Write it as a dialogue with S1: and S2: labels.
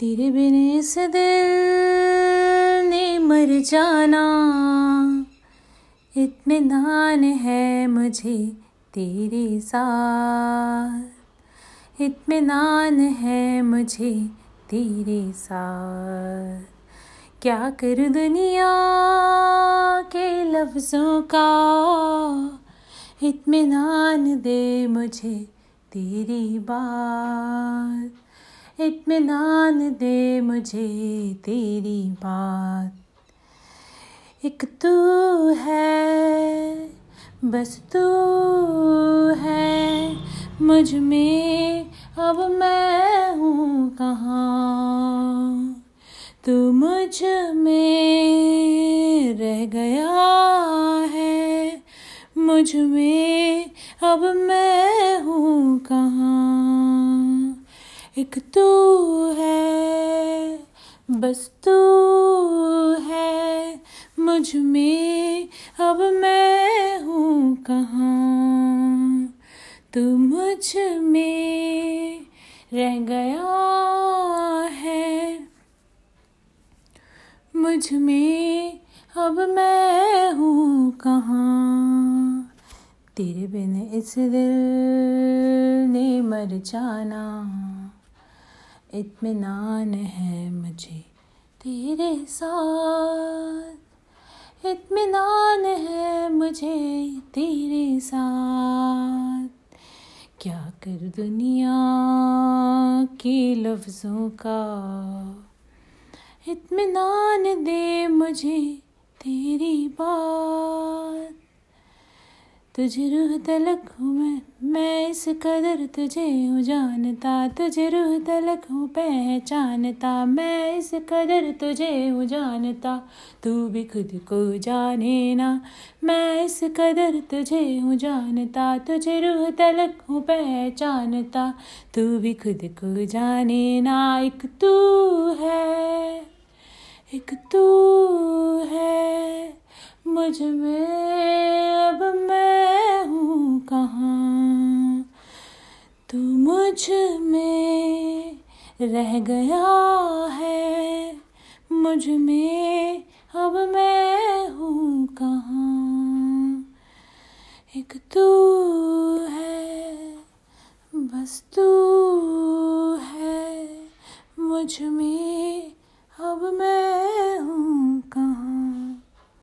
S1: तेरे बिन इस दिल ने मर जाना। इत्मीनान है मुझे तेरे साथ। इत्मीनान है मुझे तेरे साथ। क्या कर दुनिया के लफ्ज़ों का? इत्मीनान दे मुझे तेरी बात। इत्मीनान दे मुझे तेरी बात। एक तू है, बस तू है। मुझमें अब मैं हूँ कहाँ? तू मुझमें रह गया है। मुझमें अब मैं हूँ कहाँ? एक तू है, बस तू है। मुझमें अब मैं हूँ कहाँ? तू मुझमें रह गया है। मुझमें अब मैं हूँ कहाँ? तेरे बिन इस दिल ने मर जाना। इत्मीनान है मुझे तेरे साथ। इत्मीनान है मुझे तेरे साथ। क्या कर दुनिया के लफ्ज़ों का? इत्मीनान दे मुझे तेरी बात। तुझे रूह तलक हूँ मैं मैं इस कदर तुझे हूँ जानता। तुझे रूह तलक हूँ, पहचानता। मैं इस कदर तुझे हूँ जानता। तू भी खुद को जाने ना। मैं इस कदर तुझे हूँ जानता। तुझे रूह तलक हूँ, पहचानता। तू भी खुद को जाने ना। एक तू है, एक तू है। मुझमें मुझमें रह गया है। मुझमें अब मैं हूँ कहाँ? एक तू है, बस तू है। मुझमें अब मैं हूँ कहाँ?